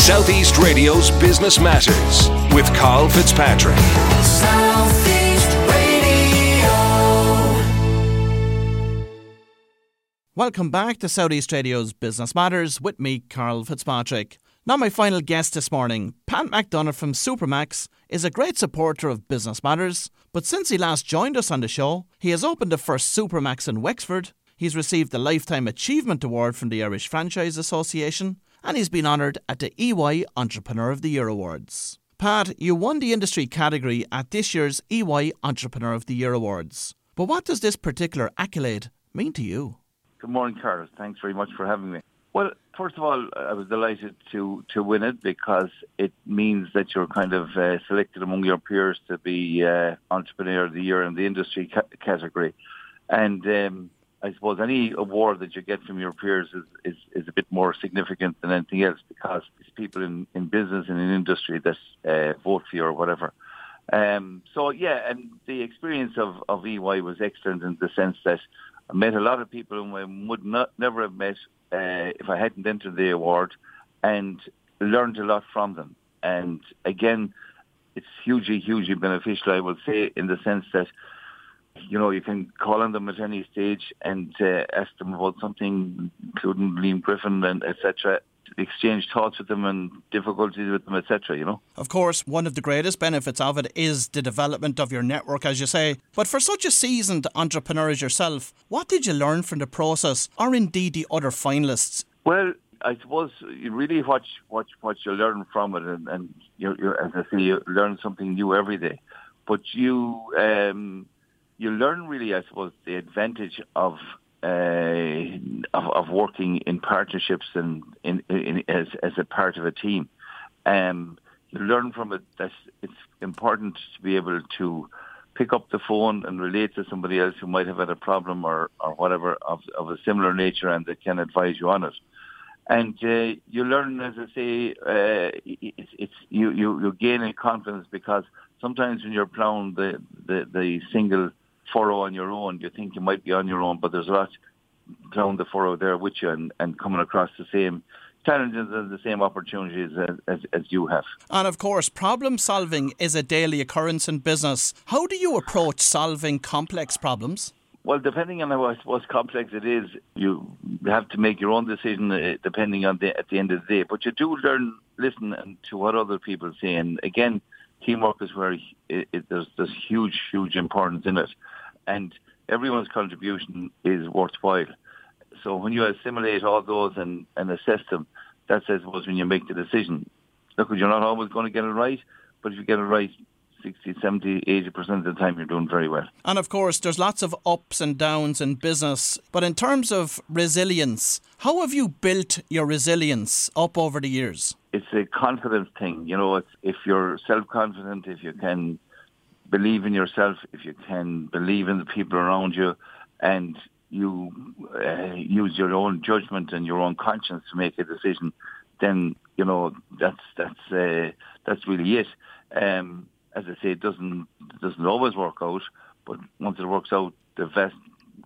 Southeast Radio's Business Matters with Carl Fitzpatrick. Southeast Radio. Welcome back to Southeast Radio's Business Matters with me, Carl Fitzpatrick. Now, my final guest this morning, Pat McDonagh from Supermac's, is a great supporter of Business Matters, but since he last joined us on the show, he has opened the first Supermac's in Wexford. He's received the Lifetime Achievement Award from the Irish Franchise Association, and he's been honoured at the EY Entrepreneur of the Year Awards. Pat, you won the industry category at this year's EY Entrepreneur of the Year Awards. But what does this particular accolade mean to you? Good morning, Carlos. Thanks very much for having me. Well, first of all, I was delighted to, to win it because it means that you're kind of uh, selected among your peers to be uh, Entrepreneur of the Year in the industry ca- category. And um, I suppose any award that you get from your peers is, is, is a bit more significant than anything else because it's people in, in business and in industry that uh, vote for you or whatever. Um, so yeah, and the experience of, of EY was excellent in the sense that I met a lot of people whom I would not never have met uh, if I hadn't entered the award, and learned a lot from them. And again, it's hugely, hugely beneficial. I would say in the sense that you know, you can call on them at any stage and uh, ask them about something, including Liam Griffin and etc. Exchange thoughts with them and difficulties with them, etc. You know. Of course, one of the greatest benefits of it is the development of your network, as you say. But for such a seasoned entrepreneur as yourself, what did you learn from the process, or indeed the other finalists? Well, I suppose you really watch what what you learn from it, and, and you, you, as I say, you learn something new every day. But you. Um, you learn really, I suppose, the advantage of uh, of, of, working in partnerships and in, in, as as a part of a team. Um, you learn from it that it's important to be able to pick up the phone and relate to somebody else who might have had a problem or, or whatever of, of a similar nature and that can advise you on it. And uh, you learn, as I say, uh, it's, it's you, you you gain in confidence because sometimes when you're ploughing the, the, the single furrow on your own. You think you might be on your own, but there's a lot down the furrow there with you and, and coming across the same challenges and the same opportunities as, as, as, you have. And of course, problem solving is a daily occurrence in business. How do you approach solving complex problems? Well, depending on how I suppose complex it is, you have to make your own decision uh, depending on the at the end of the day. But you do learn, listen to what other people say, and again, teamwork is where it, it, there's there's huge, huge importance in it and everyone's contribution is worthwhile. So when you assimilate all those and, and assess them, that's I suppose when you make the decision. Look, you're not always going to get it right, but if you get it right 60, 70, 80% of the time you're doing very well. And of course, there's lots of ups and downs in business. But in terms of resilience, how have you built your resilience up over the years? It's a confidence thing. You know, if you're self-confident, if you can believe in yourself, if you can believe in the people around you, and you uh, use your own judgment and your own conscience to make a decision, then you know that's that's uh, that's really it. Um, as I say, it doesn't doesn't always work out, but once it works out, the vast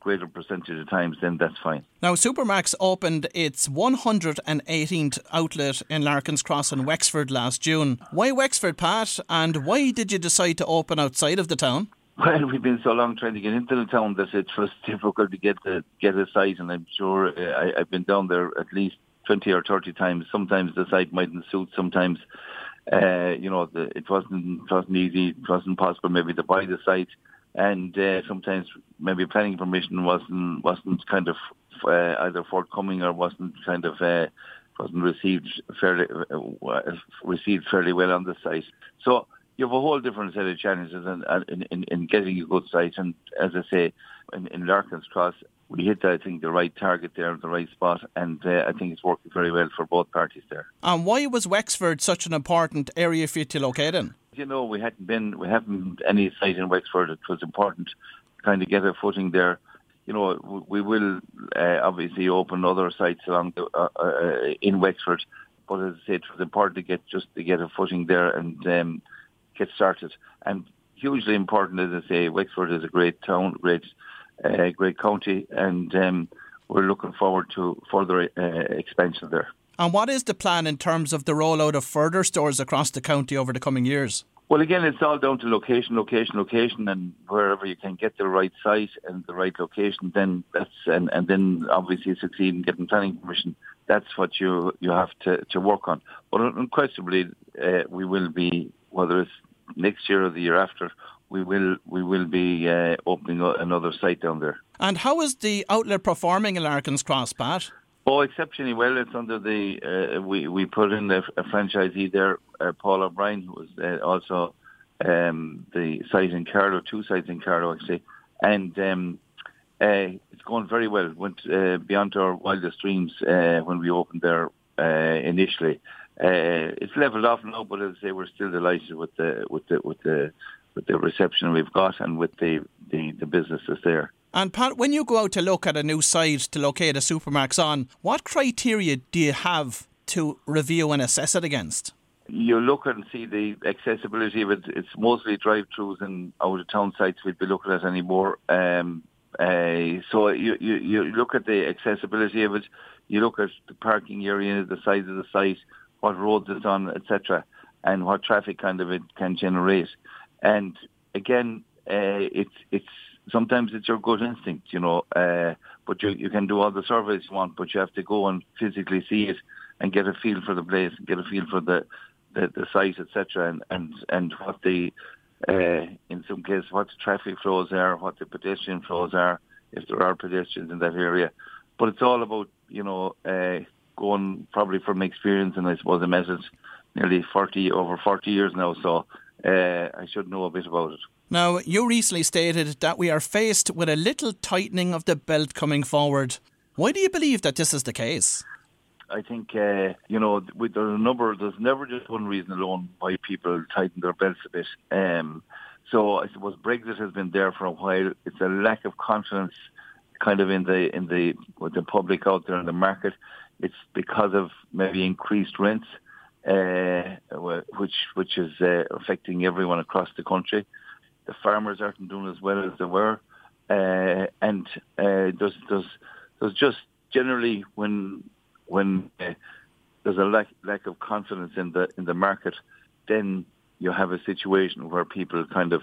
greater percentage of times, then that's fine. Now, Supermac's opened its 118th outlet in Larkins Cross in Wexford last June. Why Wexford, Pat? And why did you decide to open outside of the town? Well, we've been so long trying to get into the town that it was difficult to get the, get a site, and I'm sure uh, I, I've been down there at least 20 or 30 times. Sometimes the site mightn't suit, sometimes uh, you know, the, it wasn't it wasn't easy, it wasn't possible maybe to buy the site and uh, sometimes maybe planning permission wasn't wasn't kind of uh, either forthcoming or wasn't kind of uh, wasn't received fairly uh, received fairly well on the site. So you have a whole different set of challenges in, in, in, in getting a good site. And as I say, in, in Larkins Cross, we hit, I think, the right target there, the right spot, and uh, I think it's working very well for both parties there. And why was Wexford such an important area for you to locate in? You know, we hadn't been, we haven't any site in Wexford. It was important to kind of get a footing there. You know, we will uh, obviously open other sites along the, uh, uh, in Wexford, but as I said, it was important to get just to get a footing there and um, get started. And hugely important, as I say, Wexford is a great town, great, uh, great county, and um, we're looking forward to further uh, expansion there. And what is the plan in terms of the rollout of further stores across the county over the coming years? Well, again, it's all down to location, location, location, and wherever you can get the right site and the right location, then that's and, and then obviously succeed in getting planning permission. That's what you you have to, to work on. But unquestionably, uh, we will be whether it's next year or the year after, we will we will be uh, opening another site down there. And how is the outlet performing in Larkins Cross, Pat? Oh, exceptionally well. It's under the uh, we we put in a, a franchisee there, uh, Paul O'Brien, who was uh, also um, the site in Carlow, two sites in Carlow actually, and um, uh, it's going very well. Went uh, beyond our wildest dreams uh, when we opened there initially. it's leveled off now, but as I say, we're still delighted with the with the with the with the reception we've got and with the the, the businesses there. And Pat, when you go out to look at a new site to locate a Supermac's on, what criteria do you have to review and assess it against? You look and see the accessibility of it. It's mostly drive-throughs and out-of-town sites we'd be looking at anymore. Um, uh, so you, you, you look at the accessibility of it. You look at the parking area, the size of the site, what roads it's on, etc., and what traffic kind of it can generate. And again, uh, it's it's sometimes it's your gut instinct, you know. Uh, but you you can do all the surveys you want, but you have to go and physically see it and get a feel for the place, and get a feel for the the, the site, etc., and and and what the uh, in some cases what the traffic flows are, what the pedestrian flows are, if there are pedestrians in that area. But it's all about you know uh, going probably from experience, and I suppose met it nearly forty over forty years now, so uh, I should know a bit about it. Now, you recently stated that we are faced with a little tightening of the belt coming forward. Why do you believe that this is the case? I think uh, you know with a number. There's never just one reason alone why people tighten their belts a bit. Um, so I suppose Brexit has been there for a while. It's a lack of confidence, kind of in the in the with the public out there in the market. It's because of maybe increased rents, uh, which which is uh, affecting everyone across the country the farmers aren't doing as well as they were, uh, and uh, there's there's there's just generally when when uh, there's a lack lack of confidence in the in the market, then you have a situation where people kind of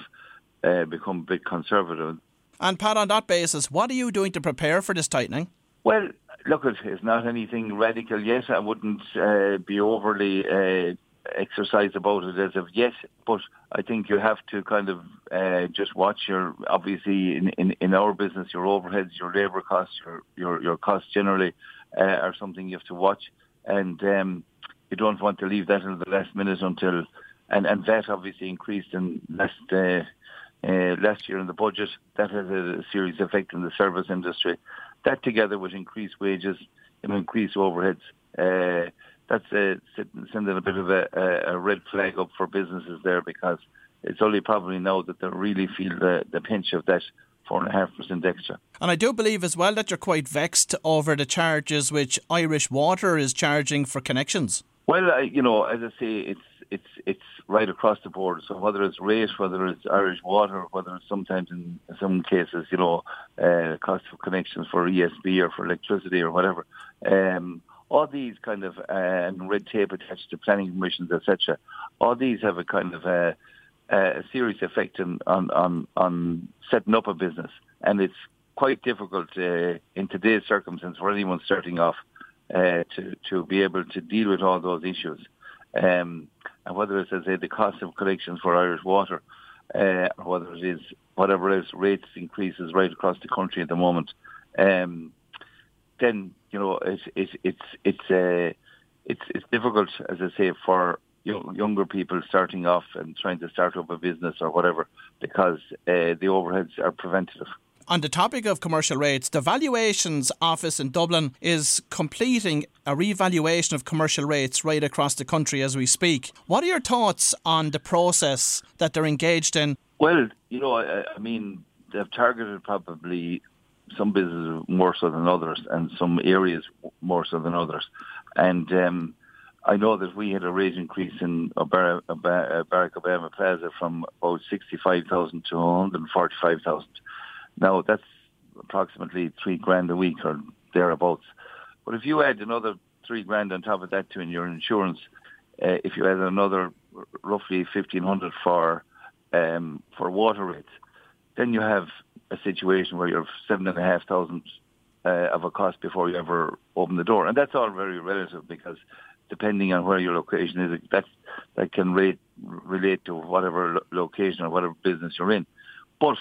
uh, become a bit conservative. And Pat, on that basis, what are you doing to prepare for this tightening? Well, look, it's not anything radical yet. I wouldn't uh, be overly uh, exercise about it as of yet, but I think you have to kind of uh, just watch your obviously in, in, in our business your overheads, your labour costs, your your your costs generally uh, are something you have to watch, and um, you don't want to leave that until the last minute until and and that obviously increased in last. Uh, uh, last year in the budget, that has a serious effect in the service industry. That together with increased wages and increased overheads, uh, that's uh, sending a bit of a, a, red flag up for businesses there because it's only probably now that they really feel the, the pinch of that four and a half percent extra. And I do believe as well that you're quite vexed over the charges which Irish Water is charging for connections. Well, I, you know, as I say, it's it's it's right across the board. So whether it's rate, whether it's Irish Water, whether it's sometimes in some cases, you know, uh, cost of connections for ESB or for electricity or whatever. Um, all these kind of uh, red tape attached to planning permissions, etc. All these have a kind of a, a serious effect on, on, on, on setting up a business, and it's quite difficult uh, in today's circumstance for anyone starting off uh, to to be able to deal with all those issues. Um, and whether it's, as I say, the cost of collections for Irish water, uh, or whether it is whatever else rates increases right across the country at the moment, um, then you know it's it's it's it's uh, it's it's difficult, as I say, for young, younger people starting off and trying to start up a business or whatever because uh, the overheads are preventative. On the topic of commercial rates, the Valuations Office in Dublin is completing a revaluation of commercial rates right across the country as we speak. What are your thoughts on the process that they're engaged in? Well, you know, I, I mean, they've targeted probably some businesses more so than others, and some areas more so than others. And um, I know that we had a rate increase in Barack Obama Plaza from about 65,000 to 145,000. Now that's approximately three grand a week or thereabouts. But if you add another three grand on top of that to in your insurance, uh, if you add another roughly fifteen hundred for um, for water rates, then you have a situation where you have seven and a half thousand uh, of a cost before you ever open the door, and that's all very relative because depending on where your location is, that that can rate, relate to whatever lo- location or whatever business you're in. But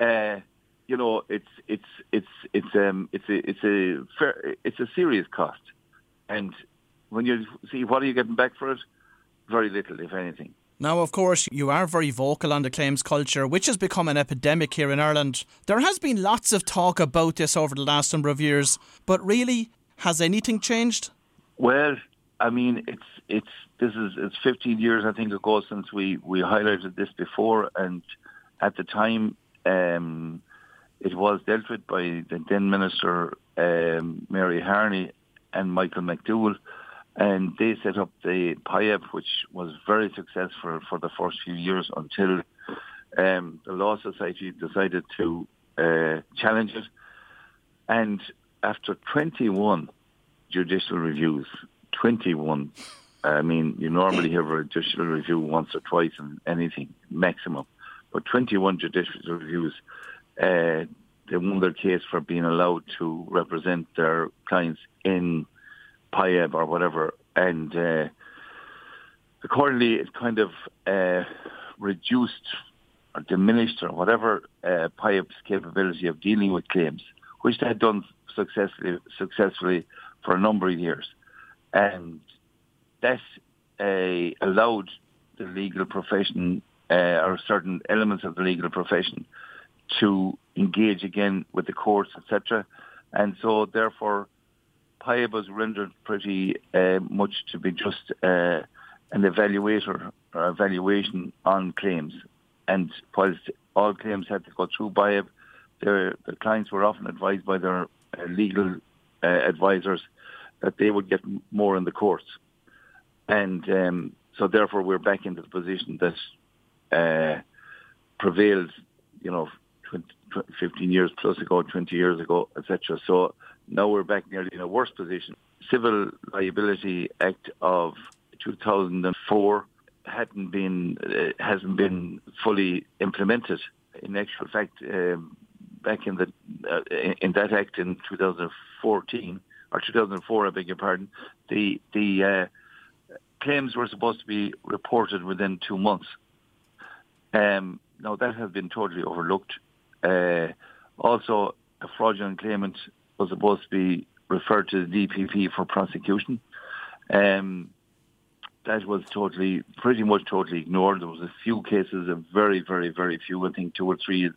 uh, you know, it's it's it's it's um it's a it's a fair, it's a serious cost, and when you see what are you getting back for it, very little, if anything. Now, of course, you are very vocal on the claims culture, which has become an epidemic here in Ireland. There has been lots of talk about this over the last number of years, but really, has anything changed? Well, I mean, it's it's this is it's 15 years I think ago since we we highlighted this before, and at the time um, it was dealt with by the then minister um, Mary Harney and Michael McDowell, and they set up the PIAB, which was very successful for the first few years until um, the Law Society decided to uh, challenge it, and after 21 judicial reviews 21. I mean, you normally have a judicial review once or twice in anything, maximum. But 21 judicial reviews, uh, they won their case for being allowed to represent their clients in PIAB or whatever. And uh, accordingly, it kind of uh, reduced or diminished or whatever uh, PIAB's capability of dealing with claims, which they had done successfully, successfully for a number of years and that uh, allowed the legal profession uh, or certain elements of the legal profession to engage again with the courts, etc. And so, therefore, PIAB was rendered pretty uh, much to be just uh, an evaluator or evaluation on claims. And whilst all claims had to go through PIAB, their, the clients were often advised by their uh, legal uh, advisors that they would get more in the courts. And um, so therefore we're back into the position that uh, prevailed, you know, 20, 15 years plus ago, 20 years ago, etc. So now we're back nearly in a worse position. Civil Liability Act of 2004 hadn't been uh, hasn't been fully implemented. In actual fact, um, back in the uh, in that act in 2014, or 2004, I beg your pardon, the the uh, claims were supposed to be reported within two months. Um, now that has been totally overlooked. Uh, also, a fraudulent claimant was supposed to be referred to the DPP for prosecution. Um, that was totally, pretty much totally ignored. There was a few cases, a very, very, very few, I think two or three,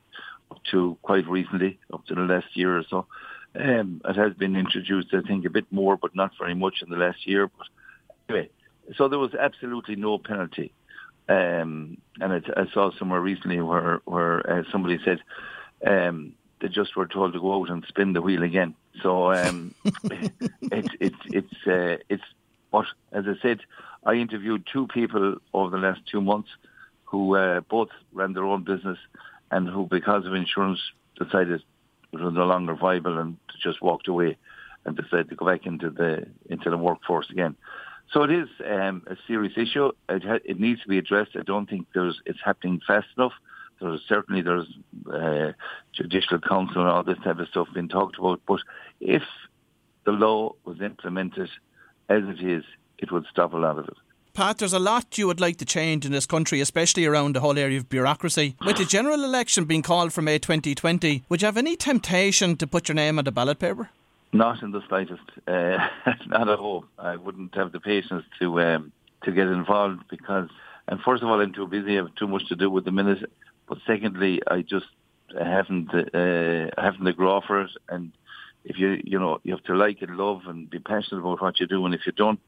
up to quite recently, up to the last year or so. Um, it has been introduced, I think, a bit more, but not very much in the last year. But anyway, so there was absolutely no penalty. Um, and it, I saw somewhere recently where where uh, somebody said um, they just were told to go out and spin the wheel again. So um, it's it's it's uh, it's. But as I said, I interviewed two people over the last two months who uh, both ran their own business and who, because of insurance, decided it was no longer viable and just walked away and decided to go back into the into the workforce again. So it is um, a serious issue. It, ha- it needs to be addressed. I don't think there's it's happening fast enough. There's certainly there's uh, judicial council and all this type of stuff being talked about. But if the law was implemented as it is, it would stop a lot of it. Pat, there's a lot you would like to change in this country, especially around the whole area of bureaucracy. With the general election being called for May 2020, would you have any temptation to put your name on the ballot paper? Not in the slightest. Uh, not at all. I wouldn't have the patience to um, to get involved because, and first of all, I'm too busy. I have too much to do with the minute. But secondly, I just haven't uh, haven't the grow for it. And if you you know you have to like and love and be passionate about what you do. And if you don't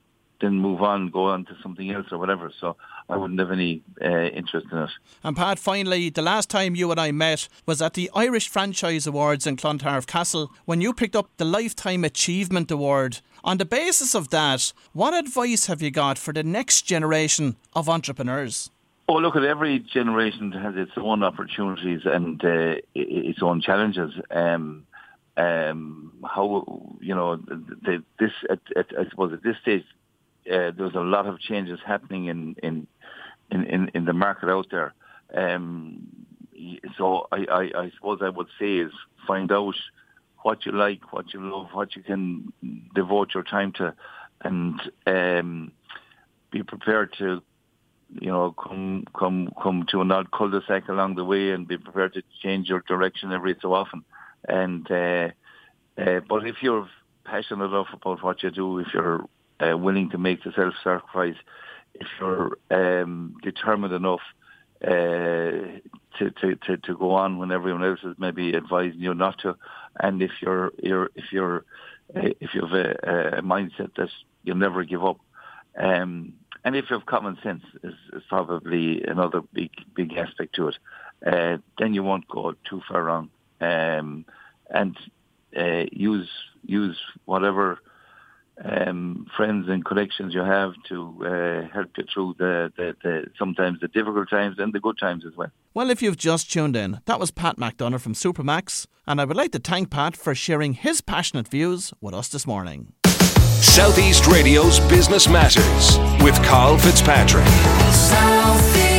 then move on, go on to something else or whatever. So I wouldn't have any uh, interest in it. And Pat, finally, the last time you and I met was at the Irish Franchise Awards in Clontarf Castle when you picked up the Lifetime Achievement Award. On the basis of that, what advice have you got for the next generation of entrepreneurs? Oh, look at every generation has its own opportunities and uh, its own challenges. Um, um, how you know the, this at, at, I suppose at this stage uh, there's a lot of changes happening in in in, in, the market out there. Um, so I, I, I suppose I would say is find out what you like, what you love, what you can devote your time to, and um, be prepared to, you know, come come come to an odd cul-de-sac along the way, and be prepared to change your direction every so often. And uh, uh, but if you're passionate enough about what you do, if you're uh, willing to make the self-sacrifice, if you're um, determined enough uh, to, to, to, to go on when everyone else is maybe advising you not to, and if you're, you're if you're uh, if you have a, a mindset that you'll never give up, um, and if you have common sense is, is probably another big big aspect to it, uh, then you won't go too far wrong, um, and uh, use use whatever um, friends and connections you have to uh, help you through the, the, the, sometimes the difficult times and the good times as well. Well, if you've just tuned in, that was Pat McDonagh from Supermac's, and I would like to thank Pat for sharing his passionate views with us this morning. Southeast Radio's Business Matters with Carl Fitzpatrick. Southeast.